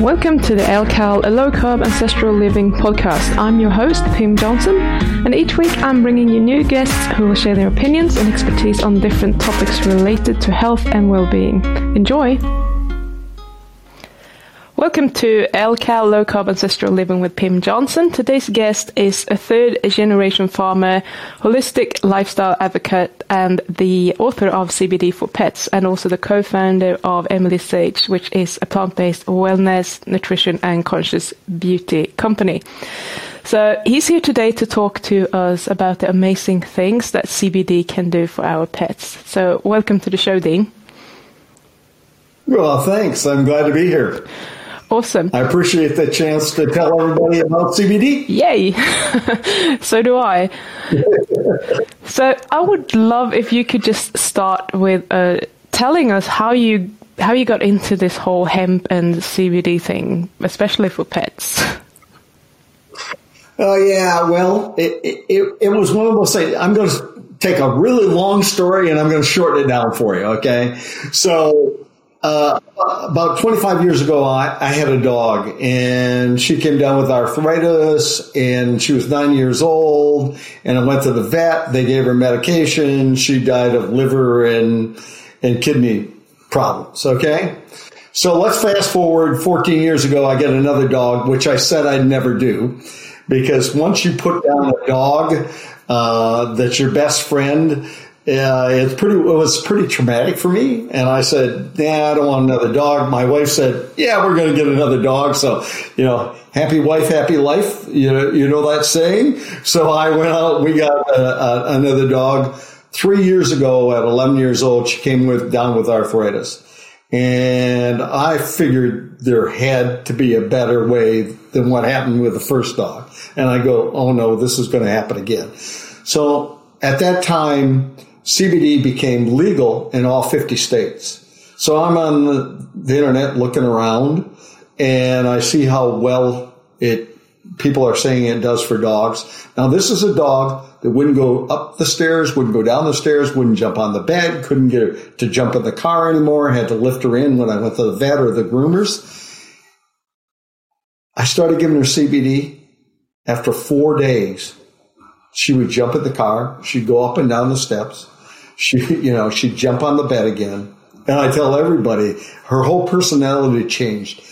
Welcome to the LCAL, a low carb ancestral living podcast. I'm your host, Pim Johnson, and each week I'm bringing you new guests who will share their opinions and expertise on different topics related to health and well being. Enjoy! Welcome to LCAL Low Carb Ancestral Living with Pim Johnson. Today's guest is a third generation farmer, holistic lifestyle advocate, and the author of CBD for Pets, and also the co-founder of Emily Sage, which is a plant-based wellness, nutrition, and conscious beauty company. So he's here today to talk to us about the amazing things that CBD can do for our pets. So welcome to the show, Dean. Well, thanks. I'm glad to be here. Awesome. I appreciate the chance to tell everybody about CBD. Yay. so do I. so I would love if you could just start with uh, telling us how you how you got into this whole hemp and CBD thing, especially for pets. Oh yeah, well, it, it, it was one of those things. I'm going to take a really long story and I'm going to shorten it down for you. Okay, so uh, about 25 years ago, I, I, had a dog and she came down with arthritis and she was nine years old and I went to the vet. They gave her medication. She died of liver and, and kidney problems. Okay. So let's fast forward 14 years ago. I get another dog, which I said I'd never do because once you put down a dog, uh, that's your best friend, yeah, it's pretty. It was pretty traumatic for me, and I said, "Nah, I don't want another dog." My wife said, "Yeah, we're going to get another dog." So, you know, happy wife, happy life. You know, you know that saying. So I went out. We got a, a, another dog three years ago. At 11 years old, she came with down with arthritis, and I figured there had to be a better way than what happened with the first dog. And I go, "Oh no, this is going to happen again." So at that time CBD became legal in all 50 states. So I'm on the, the internet looking around and I see how well it people are saying it does for dogs. Now this is a dog that wouldn't go up the stairs, wouldn't go down the stairs, wouldn't jump on the bed, couldn't get her to jump in the car anymore, had to lift her in when I went to the vet or the groomers. I started giving her CBD after four days. She would jump in the car. She'd go up and down the steps. She, you know, she'd jump on the bed again. And I tell everybody her whole personality changed.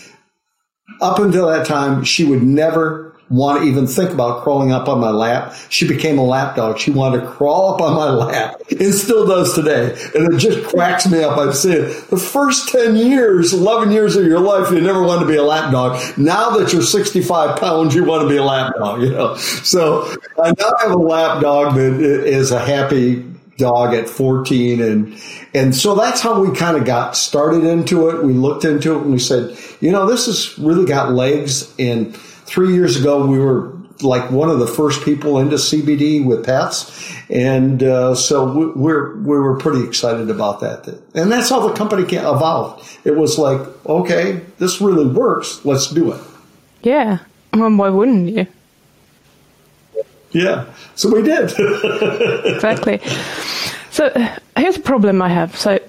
Up until that time, she would never want to even think about crawling up on my lap. She became a lap dog. She wanted to crawl up on my lap and still does today. And it just cracks me up. I've said the first 10 years, 11 years of your life, you never wanted to be a lap dog. Now that you're 65 pounds, you want to be a lap dog, you know? So I now have a lap dog that is a happy dog at 14 and and so that's how we kind of got started into it we looked into it and we said you know this has really got legs and three years ago we were like one of the first people into CBD with pets, and uh, so we, we're we were pretty excited about that. And that's how the company evolved. It was like, okay, this really works. Let's do it. Yeah, well, why wouldn't you? Yeah, so we did. exactly. So here's a problem I have. So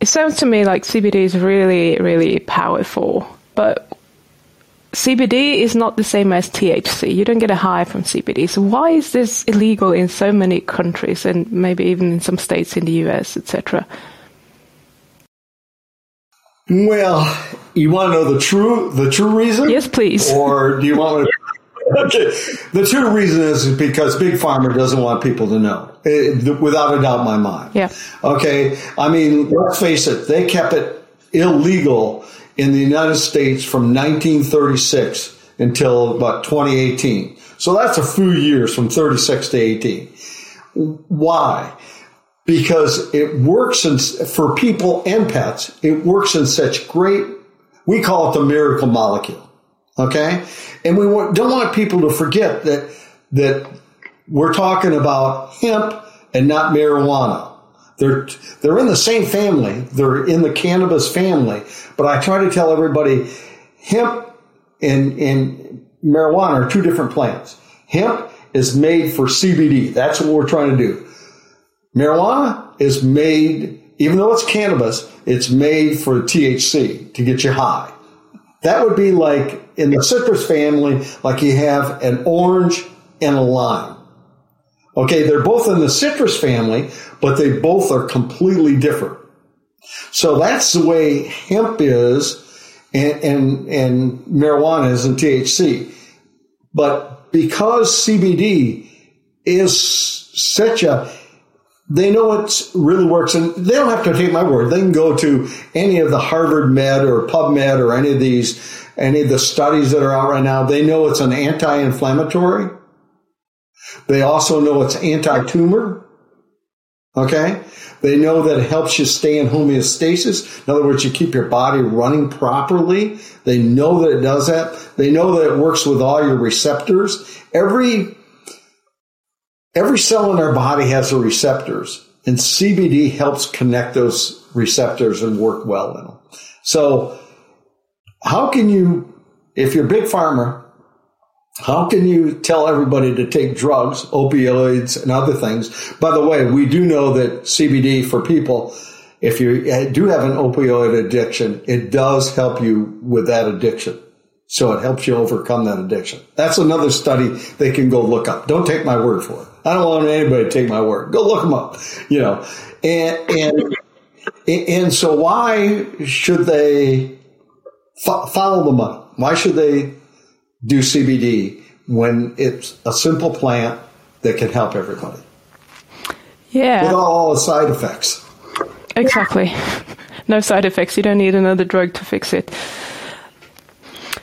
it sounds to me like CBD is really, really powerful, but CBD is not the same as THC. You don't get a high from CBD. So why is this illegal in so many countries and maybe even in some states in the US, etc.? Well, you want to know the true the true reason? Yes, please. Or do you want to okay. The true reason is because Big Pharma doesn't want people to know, it, without a doubt in my mind. Yeah. Okay. I mean, let's face it, they kept it illegal in the United States from 1936 until about 2018. So that's a few years from 36 to 18. Why? Because it works in, for people and pets, it works in such great, we call it the miracle molecule. Okay. And we don't want people to forget that, that we're talking about hemp and not marijuana. They're, they're in the same family. They're in the cannabis family. But I try to tell everybody hemp and, and marijuana are two different plants. Hemp is made for CBD. That's what we're trying to do. Marijuana is made, even though it's cannabis, it's made for THC to get you high. That would be like in the citrus family, like you have an orange and a lime. Okay, they're both in the citrus family, but they both are completely different. So that's the way hemp is and, and, and marijuana is in THC. But because CBD is such a they know it really works and they don't have to take my word. They can go to any of the Harvard Med or PubMed or any of these, any of the studies that are out right now. They know it's an anti-inflammatory. They also know it's anti-tumor. Okay. They know that it helps you stay in homeostasis. In other words, you keep your body running properly. They know that it does that. They know that it works with all your receptors. Every Every cell in our body has the receptors, and CBD helps connect those receptors and work well in them. So, how can you, if you're a big pharma, how can you tell everybody to take drugs, opioids, and other things? By the way, we do know that CBD for people, if you eh, do have an opioid addiction, it does help you with that addiction. So it helps you overcome that addiction. That's another study they can go look up. Don't take my word for it. I don't want anybody to take my word. Go look them up, you know. And, and, and so why should they fo- follow the money? Why should they do CBD when it's a simple plant that can help everybody? Yeah. With all the side effects. Exactly. No side effects. You don't need another drug to fix it.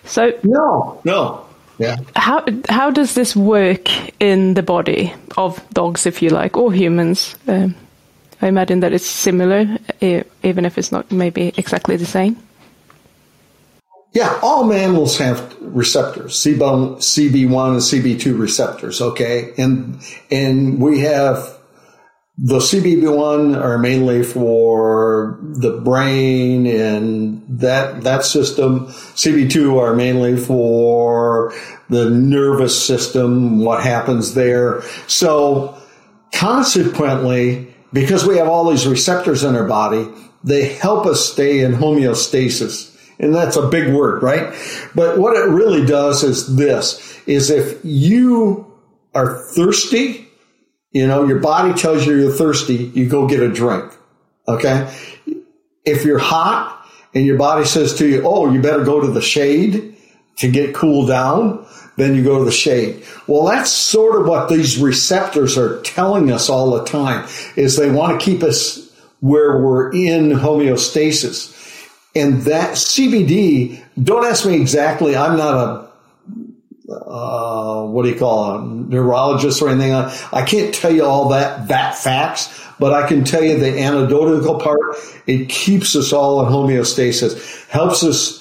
So no, no. Yeah. How how does this work in the body of dogs, if you like, or humans? Um, I imagine that it's similar, even if it's not maybe exactly the same. Yeah, all mammals have receptors, CB1 and CB2 receptors. Okay, and and we have the CB1 are mainly for the brain and that, that system. CB2 are mainly for the nervous system, what happens there. So consequently, because we have all these receptors in our body, they help us stay in homeostasis. And that's a big word, right? But what it really does is this, is if you are thirsty, you know, your body tells you you're thirsty, you go get a drink. Okay. If you're hot and your body says to you, Oh, you better go to the shade to get cooled down, then you go to the shade. Well, that's sort of what these receptors are telling us all the time is they want to keep us where we're in homeostasis. And that CBD, don't ask me exactly. I'm not a uh, what do you call a neurologist or anything. I, can't tell you all that that facts, but I can tell you the anecdotal part. It keeps us all in homeostasis, helps us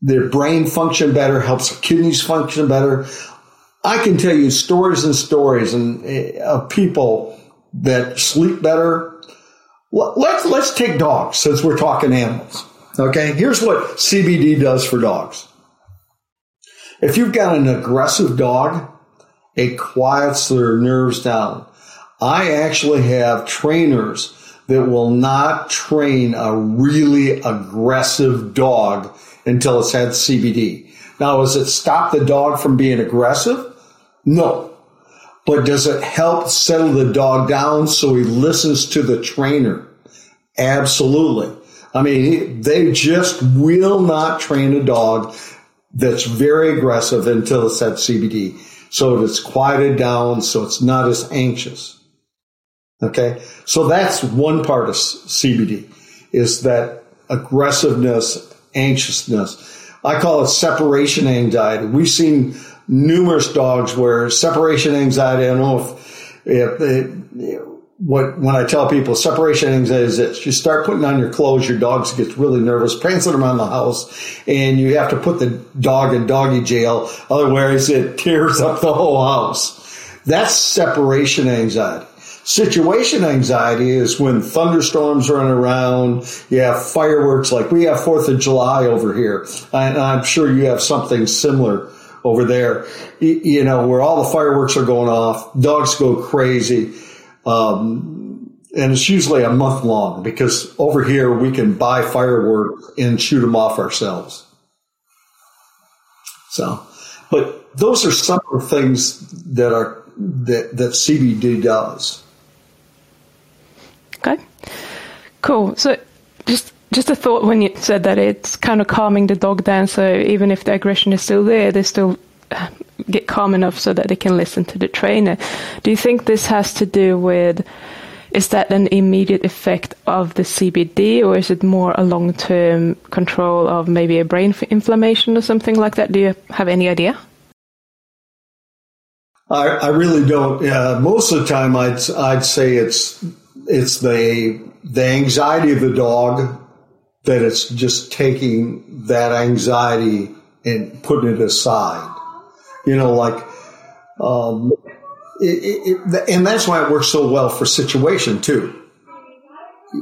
their brain function better, helps kidneys function better. I can tell you stories and stories and uh, of people that sleep better. Let's let's take dogs since we're talking animals. Okay, here's what CBD does for dogs. If you've got an aggressive dog, it quiets their nerves down. I actually have trainers that will not train a really aggressive dog until it's had CBD. Now, does it stop the dog from being aggressive? No. But does it help settle the dog down so he listens to the trainer? Absolutely. I mean, they just will not train a dog that's very aggressive until it's at CBD. So it's quieted down, so it's not as anxious. Okay. So that's one part of CBD is that aggressiveness, anxiousness. I call it separation anxiety. We've seen numerous dogs where separation anxiety, I don't know if, if, if what when I tell people separation anxiety is this: you start putting on your clothes, your dog gets really nervous, prancing around the house, and you have to put the dog in doggy jail. Otherwise, it tears up the whole house. That's separation anxiety. Situation anxiety is when thunderstorms run around, you have fireworks like we have Fourth of July over here, and I'm sure you have something similar over there. You know where all the fireworks are going off, dogs go crazy um, and it's usually a month long because over here we can buy fireworks and shoot them off ourselves. So, but those are some of the things that are that that CBD does. Okay, cool. So, just just a thought when you said that it's kind of calming the dog down. So even if the aggression is still there, they still get calm enough so that they can listen to the trainer. Do you think this has to do with is that an immediate effect of the CBD, or is it more a long term control of maybe a brain inflammation or something like that? Do you have any idea? I, I really don't. Uh, most of the time, I'd I'd say it's it's the the anxiety of the dog that it's just taking that anxiety and putting it aside. You know, like um, it, it, and that's why it works so well for situation too.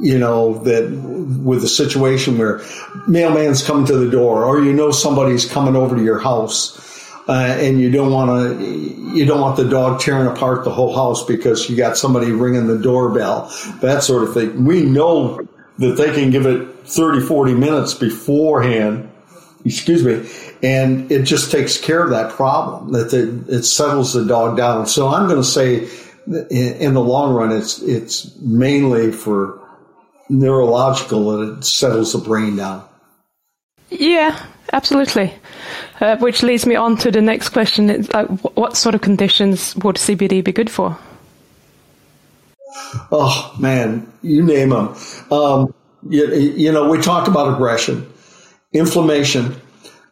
You know that with the situation where mailman's coming to the door, or you know somebody's coming over to your house, uh, and you don't want to, you don't want the dog tearing apart the whole house because you got somebody ringing the doorbell, that sort of thing. We know that they can give it 30, 40 minutes beforehand excuse me, and it just takes care of that problem. That it, it settles the dog down. So I'm going to say, in, in, the long run, it's it's mainly for neurological, and it settles the brain down. Yeah, absolutely. Uh, which leads me on to the next question: it's like, What sort of conditions would CBD be good for? Oh man, you name them. Um, you, you know, we talked about aggression inflammation.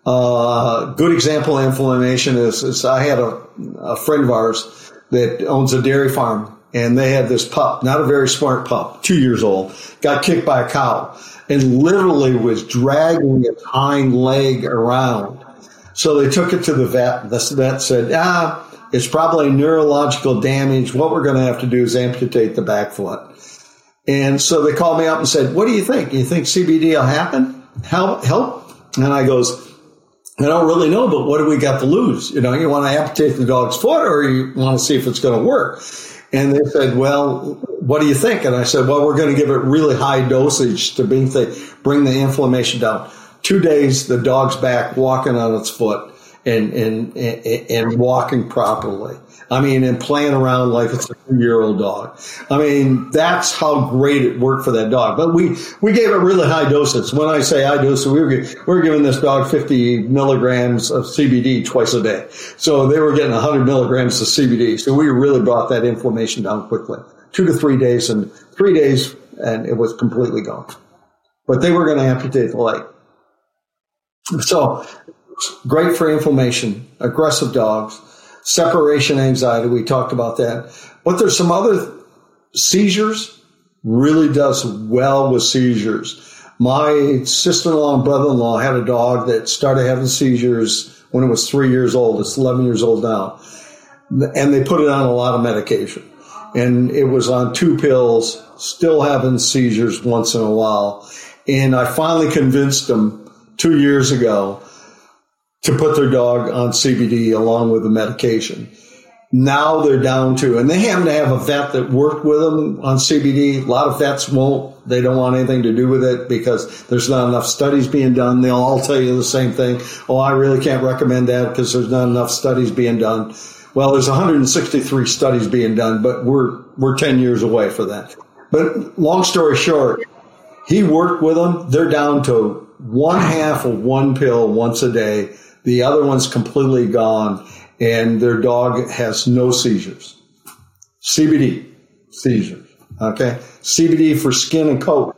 Uh, good example of inflammation is, is I had a, a, friend of ours that owns a dairy farm and they had this pup, not a very smart pup, two years old, got kicked by a cow and literally was dragging its hind leg around. So they took it to the vet. The vet said, ah, it's probably neurological damage. What we're going to have to do is amputate the back foot. And so they called me up and said, what do you think? You think CBD will happen? help, help? And I goes, I don't really know, but what do we got to lose? You know, you want to amputate the dog's foot or you want to see if it's going to work? And they said, well, what do you think? And I said, well, we're going to give it really high dosage to bring the, bring the inflammation down. Two days, the dog's back walking on its foot and, and, and, walking properly. I mean, and playing around like it's a two year old dog. I mean, that's how great it worked for that dog. But we, we gave it really high doses. When I say high doses, we were, we were giving this dog 50 milligrams of CBD twice a day. So they were getting 100 milligrams of CBD. So we really brought that inflammation down quickly. Two to three days and three days and it was completely gone. But they were going to amputate the leg. So great for inflammation, aggressive dogs separation anxiety. We talked about that. But there's some other seizures really does well with seizures. My sister-in-law and brother-in-law had a dog that started having seizures when it was three years old. It's 11 years old now. And they put it on a lot of medication. And it was on two pills, still having seizures once in a while. And I finally convinced them two years ago to put their dog on CBD along with the medication. Now they're down to, and they happen to have a vet that worked with them on CBD. A lot of vets won't, they don't want anything to do with it because there's not enough studies being done. They'll all tell you the same thing. Oh, I really can't recommend that because there's not enough studies being done. Well, there's 163 studies being done, but we're, we're 10 years away for that. But long story short, he worked with them. They're down to one half of one pill once a day the other one's completely gone and their dog has no seizures. CBD, seizures. Okay. CBD for skin and coat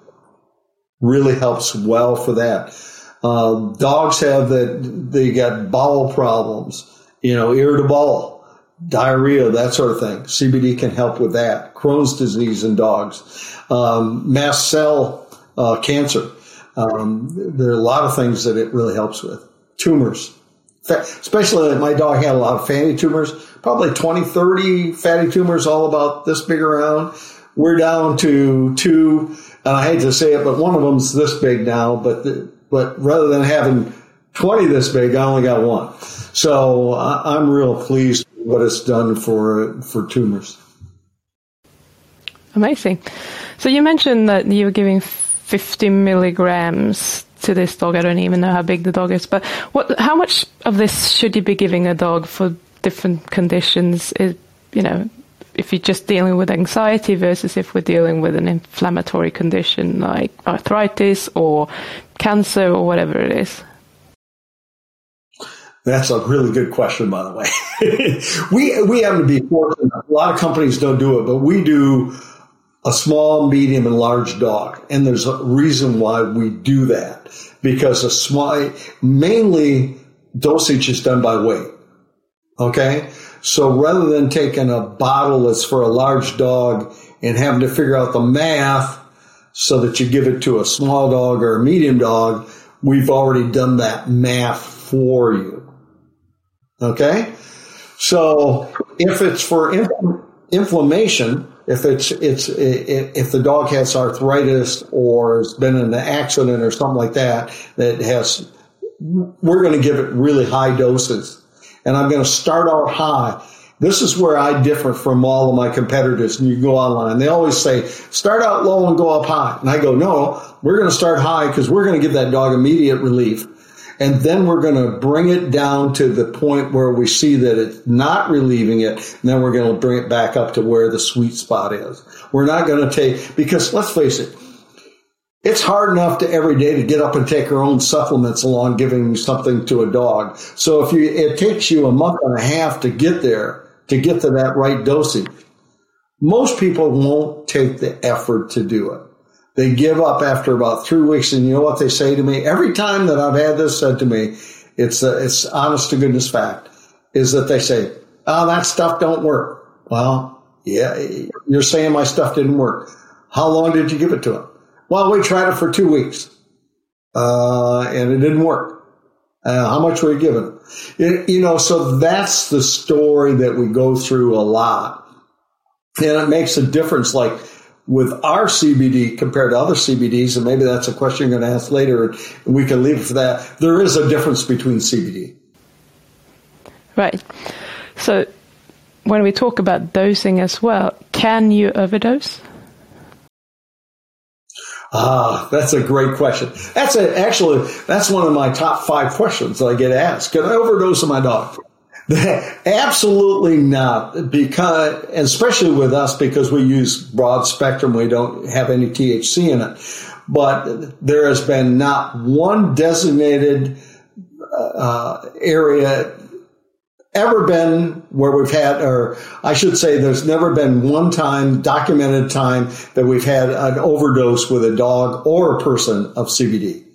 really helps well for that. Uh, dogs have that, they got bowel problems, you know, irritable, diarrhea, that sort of thing. CBD can help with that. Crohn's disease in dogs, um, mast cell uh, cancer. Um, there are a lot of things that it really helps with. Tumors, especially my dog had a lot of fatty tumors, probably 20, 30 fatty tumors, all about this big around. We're down to two, and I hate to say it, but one of them's this big now, but, but rather than having 20 this big, I only got one. So I'm real pleased with what it's done for, for tumors. Amazing. So you mentioned that you were giving 50 milligrams to this dog. I don't even know how big the dog is, but what? How much of this should you be giving a dog for different conditions? Is, you know, if you're just dealing with anxiety versus if we're dealing with an inflammatory condition like arthritis or cancer or whatever it is. That's a really good question, by the way. we we happen to be fortunate. A lot of companies don't do it, but we do a small, medium, and large dog. And there's a reason why we do that because a small, mainly dosage is done by weight. Okay. So rather than taking a bottle that's for a large dog and having to figure out the math so that you give it to a small dog or a medium dog, we've already done that math for you. Okay. So if it's for inflammation, if it's it's if the dog has arthritis or has been in an accident or something like that that has we're going to give it really high doses. And I'm going to start out high. This is where I differ from all of my competitors and you go online they always say start out low and go up high. And I go no we're going to start high because we're going to give that dog immediate relief and then we're going to bring it down to the point where we see that it's not relieving it. And then we're going to bring it back up to where the sweet spot is. We're not going to take, because let's face it, it's hard enough to every day to get up and take our own supplements along giving something to a dog. So if you, it takes you a month and a half to get there, to get to that right dosage. Most people won't take the effort to do it. They give up after about three weeks, and you know what they say to me? Every time that I've had this said to me, it's a, it's honest to goodness fact, is that they say, "Oh, that stuff don't work." Well, yeah, you're saying my stuff didn't work. How long did you give it to them? Well, we tried it for two weeks, uh, and it didn't work. Uh, how much were you giving? It, you know, so that's the story that we go through a lot, and it makes a difference. Like with our CBD compared to other CBDs, and maybe that's a question you're going to ask later, and we can leave it for that. There is a difference between CBD. Right. So when we talk about dosing as well, can you overdose? Ah, that's a great question. That's a, actually that's one of my top five questions that I get asked. Can I overdose on my dog? Absolutely not, because especially with us because we use broad spectrum, we don't have any THC in it. But there has been not one designated uh, area ever been where we've had, or I should say, there's never been one time, documented time, that we've had an overdose with a dog or a person of CBD.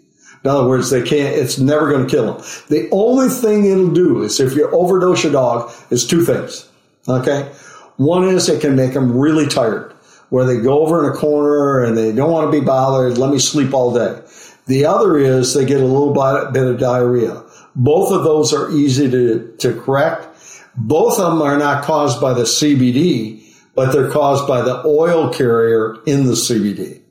In other words, they can't, it's never going to kill them. The only thing it'll do is if you overdose your dog is two things. Okay. One is it can make them really tired where they go over in a corner and they don't want to be bothered. Let me sleep all day. The other is they get a little bit of diarrhea. Both of those are easy to, to correct. Both of them are not caused by the CBD, but they're caused by the oil carrier in the CBD.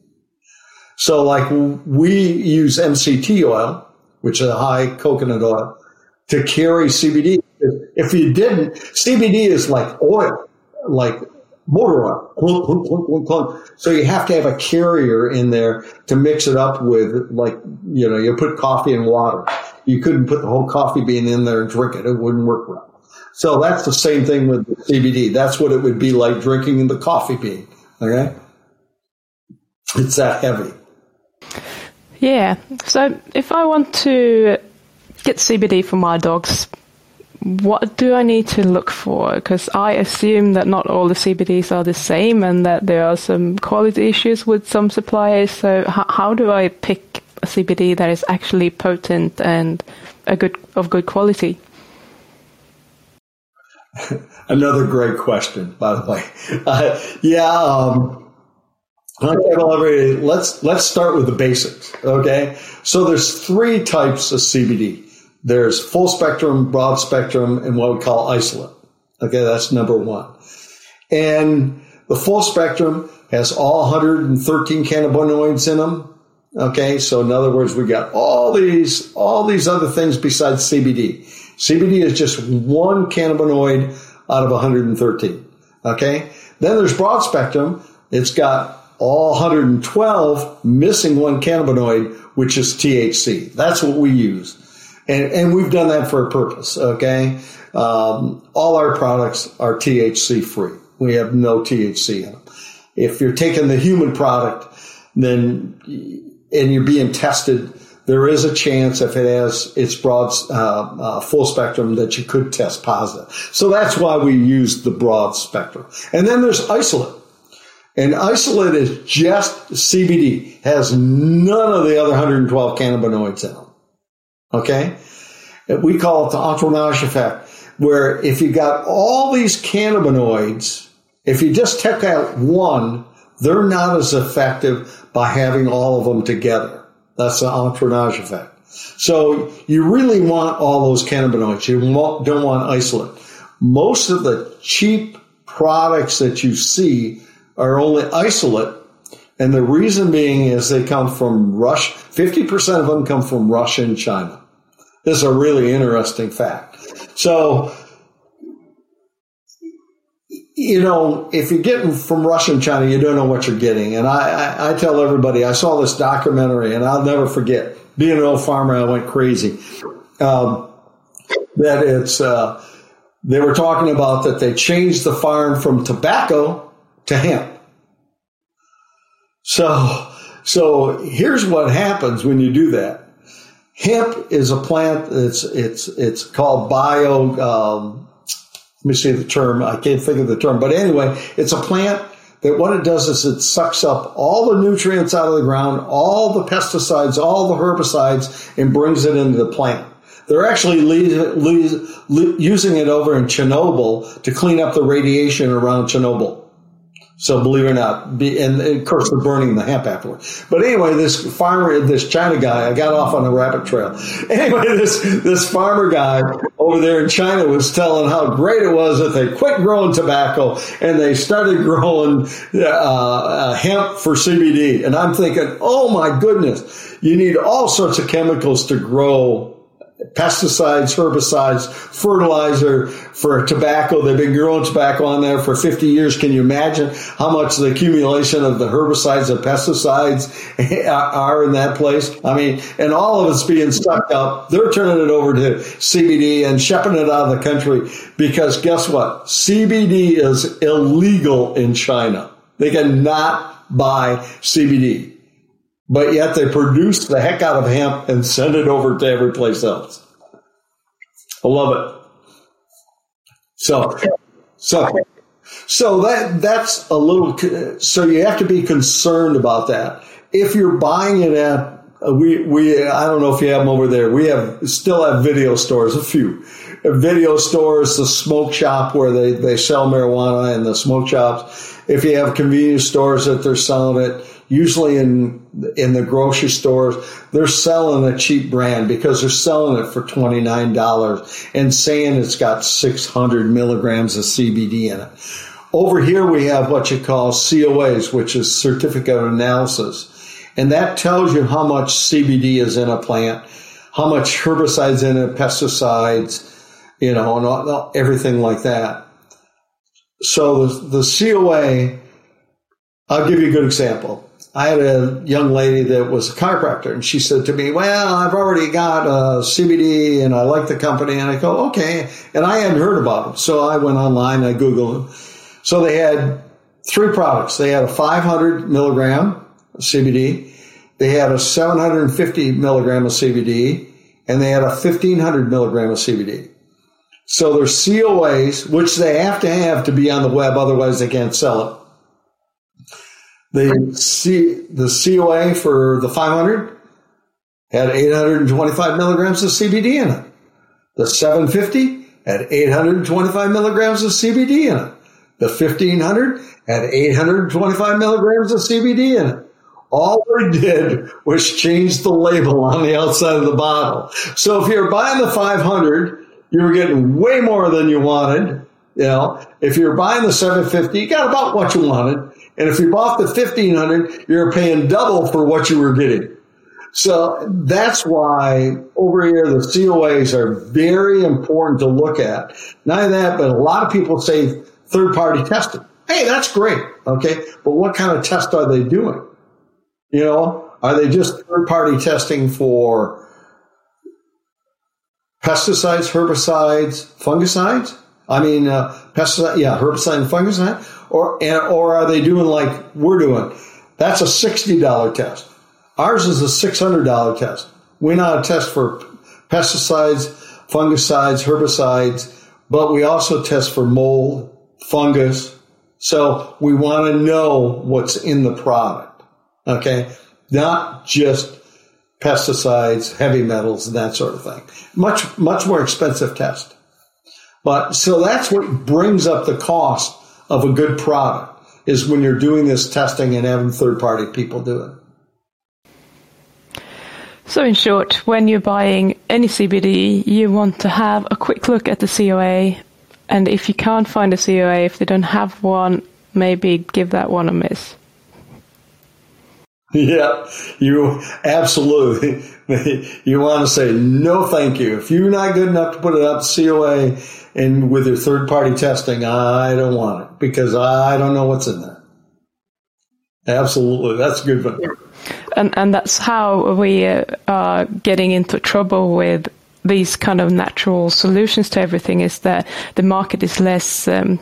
So like we use MCT oil, which is a high coconut oil, to carry CBD. If you didn't, CBD is like oil, like motor oil. So you have to have a carrier in there to mix it up with, like, you know, you put coffee and water. You couldn't put the whole coffee bean in there and drink it. It wouldn't work well. So that's the same thing with CBD. That's what it would be like drinking the coffee bean. Okay. It's that heavy. Yeah. So if I want to get CBD for my dogs, what do I need to look for? Because I assume that not all the CBDs are the same and that there are some quality issues with some suppliers. So h- how do I pick a CBD that is actually potent and a good of good quality? Another great question, by the way. Uh, yeah, um, let's let's start with the basics. Okay, so there's three types of CBD. There's full spectrum, broad spectrum, and what we call isolate. Okay, that's number one. And the full spectrum has all 113 cannabinoids in them. Okay, so in other words, we got all these all these other things besides CBD. CBD is just one cannabinoid out of 113. Okay, then there's broad spectrum. It's got all 112 missing one cannabinoid, which is THC. That's what we use. And, and we've done that for a purpose. Okay. Um, all our products are THC free. We have no THC in them. If you're taking the human product, then, and you're being tested, there is a chance if it has its broad, uh, uh, full spectrum that you could test positive. So that's why we use the broad spectrum. And then there's isolate. And isolate is just CBD, has none of the other 112 cannabinoids in them. Okay? We call it the entourage effect, where if you got all these cannabinoids, if you just take out one, they're not as effective by having all of them together. That's the entourage effect. So you really want all those cannabinoids. You don't want isolate. Most of the cheap products that you see are only isolate. And the reason being is they come from Russia. 50% of them come from Russia and China. This is a really interesting fact. So, you know, if you're getting from Russia and China, you don't know what you're getting. And I, I, I tell everybody, I saw this documentary and I'll never forget. Being an old farmer, I went crazy. Um, that it's, uh, they were talking about that they changed the farm from tobacco to hemp. So, so here's what happens when you do that. Hemp is a plant. It's it's it's called bio. Um, let me see the term. I can't think of the term, but anyway, it's a plant that what it does is it sucks up all the nutrients out of the ground, all the pesticides, all the herbicides, and brings it into the plant. They're actually using it over in Chernobyl to clean up the radiation around Chernobyl. So believe it or not, be, and of course they're burning the hemp afterward. But anyway, this farmer, this China guy, I got off on a rabbit trail. Anyway, this this farmer guy over there in China was telling how great it was that they quit growing tobacco and they started growing uh, uh, hemp for CBD. And I'm thinking, oh my goodness, you need all sorts of chemicals to grow pesticides, herbicides, fertilizer for tobacco. They've been growing tobacco on there for 50 years. Can you imagine how much the accumulation of the herbicides and pesticides are in that place? I mean, and all of it's being sucked up. They're turning it over to CBD and shipping it out of the country because guess what? CBD is illegal in China. They cannot buy CBD but yet they produce the heck out of hemp and send it over to every place else. I love it. So, so, so that, that's a little, so you have to be concerned about that. If you're buying it at, uh, we, we, I don't know if you have them over there. We have, still have video stores, a few video stores, the smoke shop where they, they sell marijuana and the smoke shops. If you have convenience stores that they're selling it, usually in in the grocery stores, they're selling a cheap brand because they're selling it for twenty nine dollars and saying it's got six hundred milligrams of CBD in it. Over here we have what you call COAs, which is certificate of analysis, and that tells you how much CBD is in a plant, how much herbicides in it, pesticides, you know, and all, everything like that. So the, the COA, I'll give you a good example. I had a young lady that was a chiropractor, and she said to me, "Well, I've already got uh, a CBD, and I like the company." And I go, "Okay," and I hadn't heard about them, so I went online, I googled them. So they had three products. They had a 500 milligram CBD, they had a 750 milligram of CBD, and they had a 1500 milligram of CBD. So there's COAs, which they have to have to be on the web, otherwise they can't sell it. The C, the COA for the 500 had 825 milligrams of CBD in it. The 750 had 825 milligrams of CBD in it. The 1500 had 825 milligrams of CBD in it. All they did was change the label on the outside of the bottle. So if you're buying the 500, you were getting way more than you wanted. You know, if you're buying the 750, you got about what you wanted. And if you bought the 1500, you're paying double for what you were getting. So that's why over here the COAs are very important to look at. Not only that, but a lot of people say third party testing. Hey, that's great. Okay. But what kind of test are they doing? You know, are they just third party testing for pesticides, herbicides, fungicides? I mean, uh, pesticide, yeah, herbicide and fungicide, or or are they doing like we're doing? That's a sixty dollar test. Ours is a six hundred dollar test. We not a test for pesticides, fungicides, herbicides, but we also test for mold, fungus. So we want to know what's in the product. Okay, not just pesticides, heavy metals, and that sort of thing. Much much more expensive test. But so that's what brings up the cost of a good product is when you're doing this testing and having third party people do it. So, in short, when you're buying any CBD, you want to have a quick look at the COA. And if you can't find a COA, if they don't have one, maybe give that one a miss. Yeah, you absolutely. You want to say no, thank you. If you're not good enough to put it up COA and with your third party testing, I don't want it because I don't know what's in there. Absolutely, that's a good one. And and that's how we uh, are getting into trouble with these kind of natural solutions to everything. Is that the market is less. Um,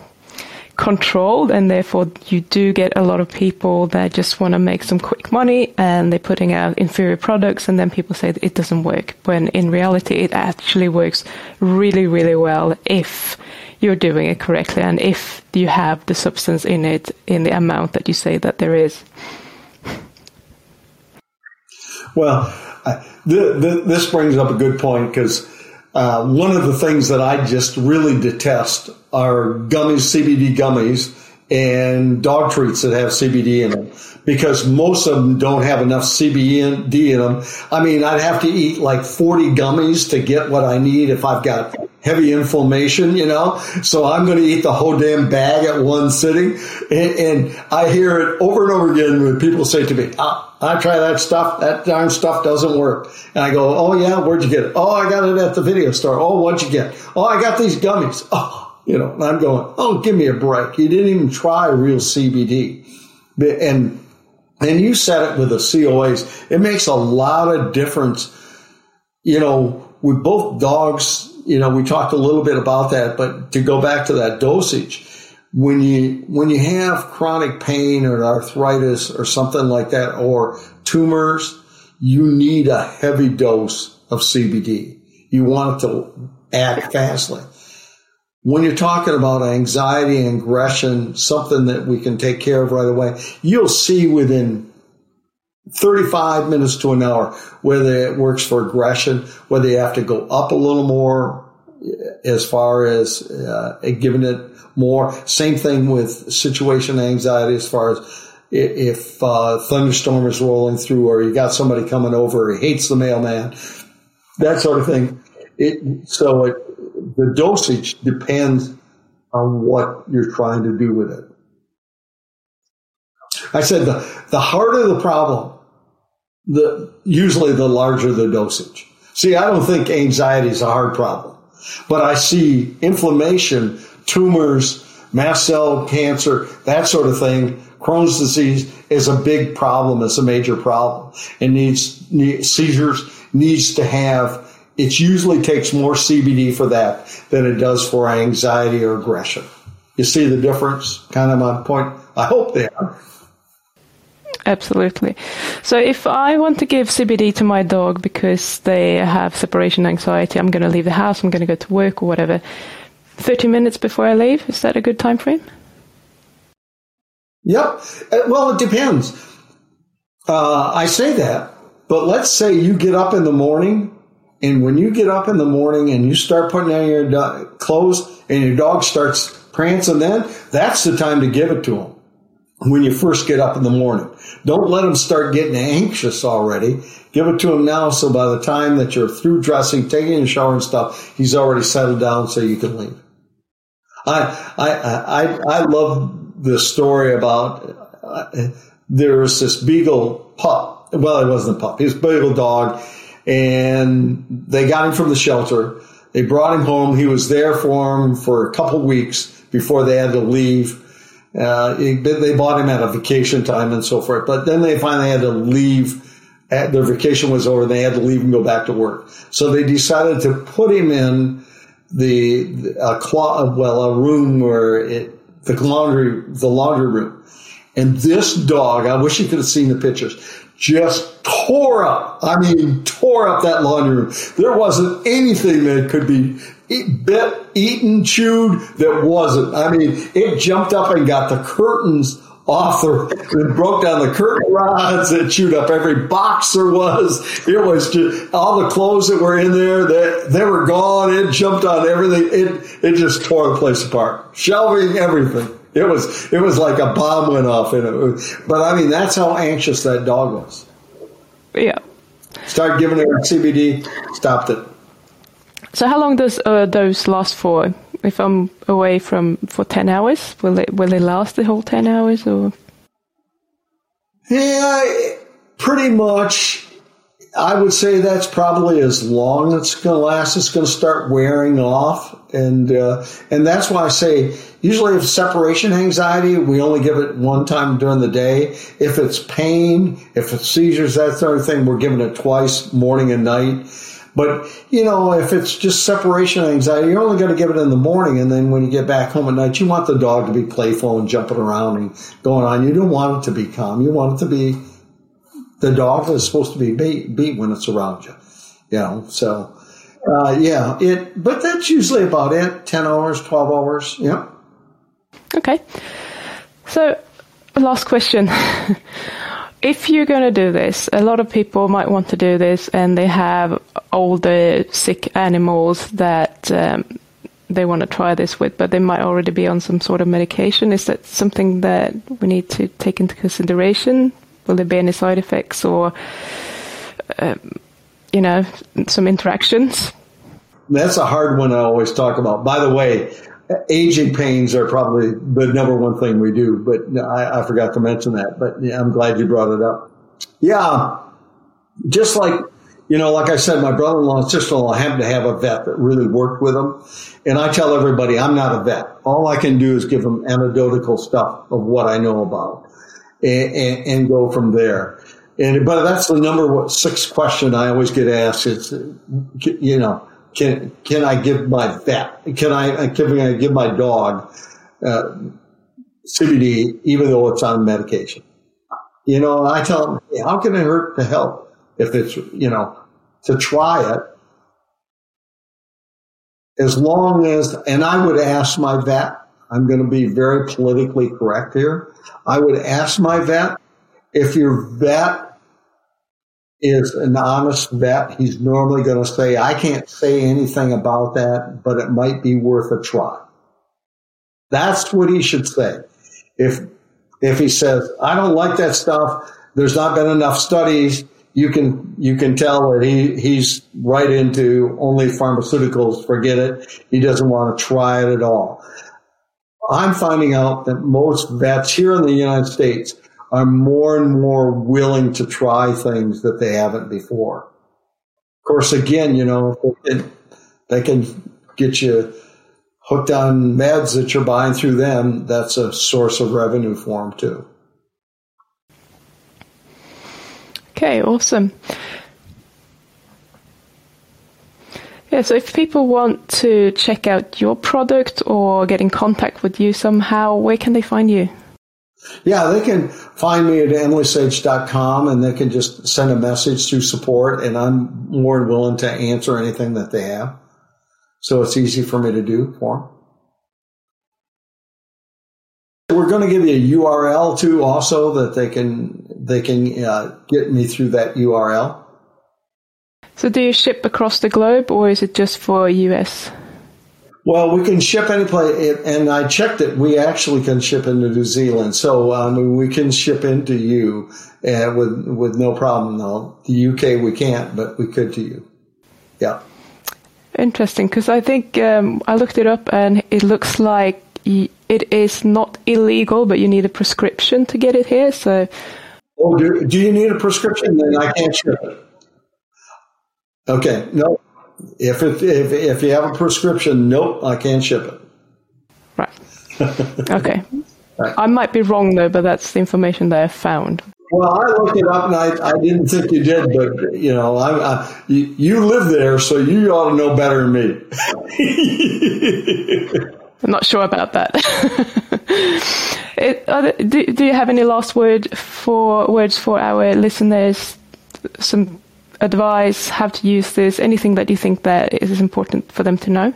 controlled and therefore you do get a lot of people that just want to make some quick money and they're putting out inferior products and then people say it doesn't work when in reality it actually works really really well if you're doing it correctly and if you have the substance in it in the amount that you say that there is. Well this brings up a good point because uh, one of the things that I just really detest are gummies, CBD gummies, and dog treats that have CBD in them because most of them don't have enough CBD in them. I mean, I'd have to eat like 40 gummies to get what I need if I've got heavy inflammation, you know? So I'm going to eat the whole damn bag at one sitting. And, and I hear it over and over again when people say to me, ah, I try that stuff. That darn stuff doesn't work. And I go, Oh yeah, where'd you get it? Oh, I got it at the video store. Oh, what'd you get? Oh, I got these gummies. Oh, you know, and I'm going, Oh, give me a break. You didn't even try real CBD. And, and you said it with the COAs. It makes a lot of difference. You know, with both dogs, you know, we talked a little bit about that, but to go back to that dosage, when you when you have chronic pain or arthritis or something like that or tumors, you need a heavy dose of CBD. You want it to act fastly. When you're talking about anxiety and aggression, something that we can take care of right away, you'll see within 35 minutes to an hour whether it works for aggression, whether you have to go up a little more as far as uh, giving it more. Same thing with situation anxiety as far as if uh, thunderstorm is rolling through or you got somebody coming over, he hates the mailman, that sort of thing. It, so it, the dosage depends on what you're trying to do with it. I said the, the harder the problem, the usually the larger the dosage. See, I don't think anxiety is a hard problem, but I see inflammation tumors, mast cell cancer, that sort of thing. Crohn's disease is a big problem. It's a major problem. It needs, needs seizures needs to have. It usually takes more CBD for that than it does for anxiety or aggression. You see the difference? Kind of my point. I hope they are. Absolutely. So if I want to give CBD to my dog because they have separation anxiety, I'm going to leave the house, I'm going to go to work or whatever. 30 minutes before I leave? Is that a good time frame? Yep. Uh, well, it depends. Uh, I say that, but let's say you get up in the morning, and when you get up in the morning and you start putting on your do- clothes and your dog starts prancing, then that's the time to give it to him when you first get up in the morning. Don't let him start getting anxious already. Give it to him now so by the time that you're through dressing, taking a shower and stuff, he's already settled down so you can leave. I, I, I, I love the story about uh, there was this beagle pup. Well, it wasn't a pup. He was a beagle dog, and they got him from the shelter. They brought him home. He was there for him for a couple weeks before they had to leave. Uh, they bought him at a vacation time and so forth. But then they finally had to leave. Their vacation was over. They had to leave and go back to work. So they decided to put him in the a well a room where it the laundry the laundry room. And this dog, I wish you could have seen the pictures, just tore up. I mean, tore up that laundry room. There wasn't anything that could be eat, bit, eaten, chewed that wasn't. I mean, it jumped up and got the curtains off the, it broke down the curtain rods. It chewed up every box there was. It was just all the clothes that were in there they, they were gone. It jumped on everything. It, it just tore the place apart. Shelving, everything. It was, it was like a bomb went off in it. But I mean, that's how anxious that dog was. Yeah. Start giving it CBD, stopped it. So how long does uh, those last for? If I'm away from for ten hours, will it will it last the whole ten hours or? Yeah, pretty much. I would say that's probably as long as it's going to last. It's going to start wearing off, and uh, and that's why I say usually if separation anxiety, we only give it one time during the day. If it's pain, if it's seizures, that sort of thing, we're giving it twice, morning and night. But, you know, if it's just separation anxiety, you're only going to give it in the morning. And then when you get back home at night, you want the dog to be playful and jumping around and going on. You don't want it to be calm. You want it to be the dog is supposed to be beat, beat when it's around you. You know, so, uh, yeah, it, but that's usually about it 10 hours, 12 hours. Yeah. Okay. So, last question. if you're going to do this, a lot of people might want to do this and they have older sick animals that um, they want to try this with, but they might already be on some sort of medication. Is that something that we need to take into consideration? Will there be any side effects or, um, you know, some interactions? That's a hard one I always talk about. By the way, aging pains are probably the number one thing we do, but I, I forgot to mention that. But yeah, I'm glad you brought it up. Yeah, just like you know, like I said, my brother-in-law and sister-in-law happen to have a vet that really worked with them. And I tell everybody, I'm not a vet. All I can do is give them anecdotal stuff of what I know about and, and, and go from there. And, but that's the number six question I always get asked is, you know, can can I give my vet? Can I can I give my dog uh, CBD even though it's on medication? You know, I tell them, hey, how can it hurt to help if it's you know to try it? As long as, and I would ask my vet. I'm going to be very politically correct here. I would ask my vet if your vet is an honest vet. He's normally going to say, I can't say anything about that, but it might be worth a try. That's what he should say. If, if he says, I don't like that stuff, there's not been enough studies, you can, you can tell that he, he's right into only pharmaceuticals, forget it. He doesn't want to try it at all. I'm finding out that most vets here in the United States are more and more willing to try things that they haven't before. Of course, again, you know, they can, they can get you hooked on meds that you're buying through them. That's a source of revenue for them too. Okay, awesome. Yeah, so if people want to check out your product or get in contact with you somehow, where can they find you? Yeah, they can find me at emilysage.com and they can just send a message through support and I'm more than willing to answer anything that they have. So it's easy for me to do for them. We're going to give you a URL too also that they can, they can uh, get me through that URL. So do you ship across the globe or is it just for US? Well, we can ship any place, and I checked it. We actually can ship into New Zealand, so um, we can ship into you uh, with with no problem. Though the UK we can't, but we could to you. Yeah. Interesting, because I think um, I looked it up, and it looks like it is not illegal, but you need a prescription to get it here. So. Oh, do, do you need a prescription? Then I can't ship it. Okay, no, if it, if if you have a prescription, nope, I can't ship it. Right. okay. I might be wrong though, but that's the information that I found. Well, I looked it up and I, I didn't think you did, but you know, I, I you, you, live there, so you ought to know better than me. I'm not sure about that. it, there, do, do you have any last word for words for our listeners? Some advice, how to use this, anything that you think that is important for them to know?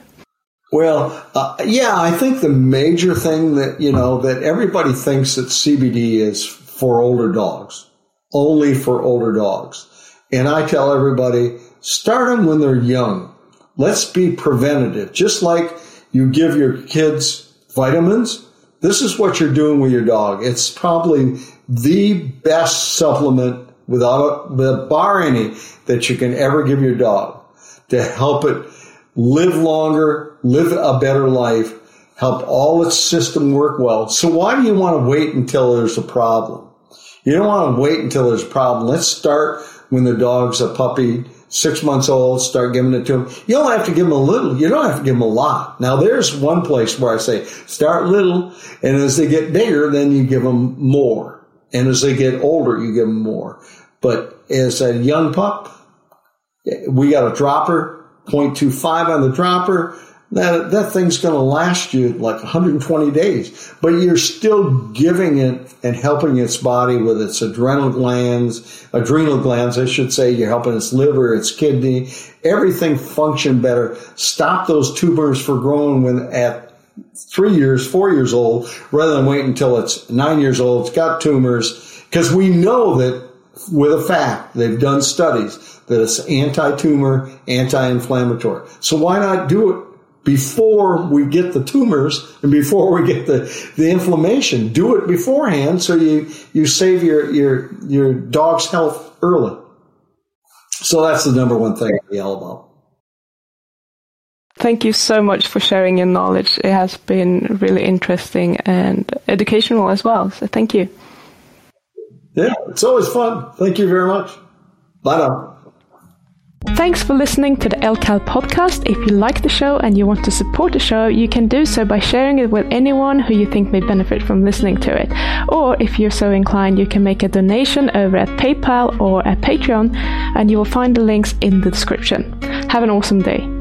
Well, uh, yeah, I think the major thing that, you know, that everybody thinks that CBD is for older dogs, only for older dogs. And I tell everybody, start them when they're young. Let's be preventative. Just like you give your kids vitamins, this is what you're doing with your dog. It's probably the best supplement without a, bar any that you can ever give your dog to help it live longer, live a better life, help all its system work well. So why do you want to wait until there's a problem? You don't want to wait until there's a problem. Let's start when the dog's a puppy, six months old, start giving it to him. You don't have to give them a little. You don't have to give them a lot. Now there's one place where I say start little and as they get bigger, then you give them more. And as they get older, you give them more. But as a young pup, we got a dropper 0.25 on the dropper, that, that thing's going to last you like 120 days. But you're still giving it and helping its body with its adrenal glands, adrenal glands, I should say. You're helping its liver, its kidney, everything function better. Stop those tumors for growing when at three years, four years old, rather than wait until it's nine years old. It's got tumors because we know that with a fact, they've done studies that it's anti-tumor, anti-inflammatory. So why not do it before we get the tumors and before we get the, the inflammation? Do it beforehand so you, you save your, your, your dog's health early. So that's the number one thing I yell about. Thank you so much for sharing your knowledge. It has been really interesting and educational as well. So thank you. Yeah, it's always fun. Thank you very much. Bye now. Thanks for listening to the LCAL podcast. If you like the show and you want to support the show, you can do so by sharing it with anyone who you think may benefit from listening to it. Or if you're so inclined, you can make a donation over at PayPal or at Patreon, and you will find the links in the description. Have an awesome day.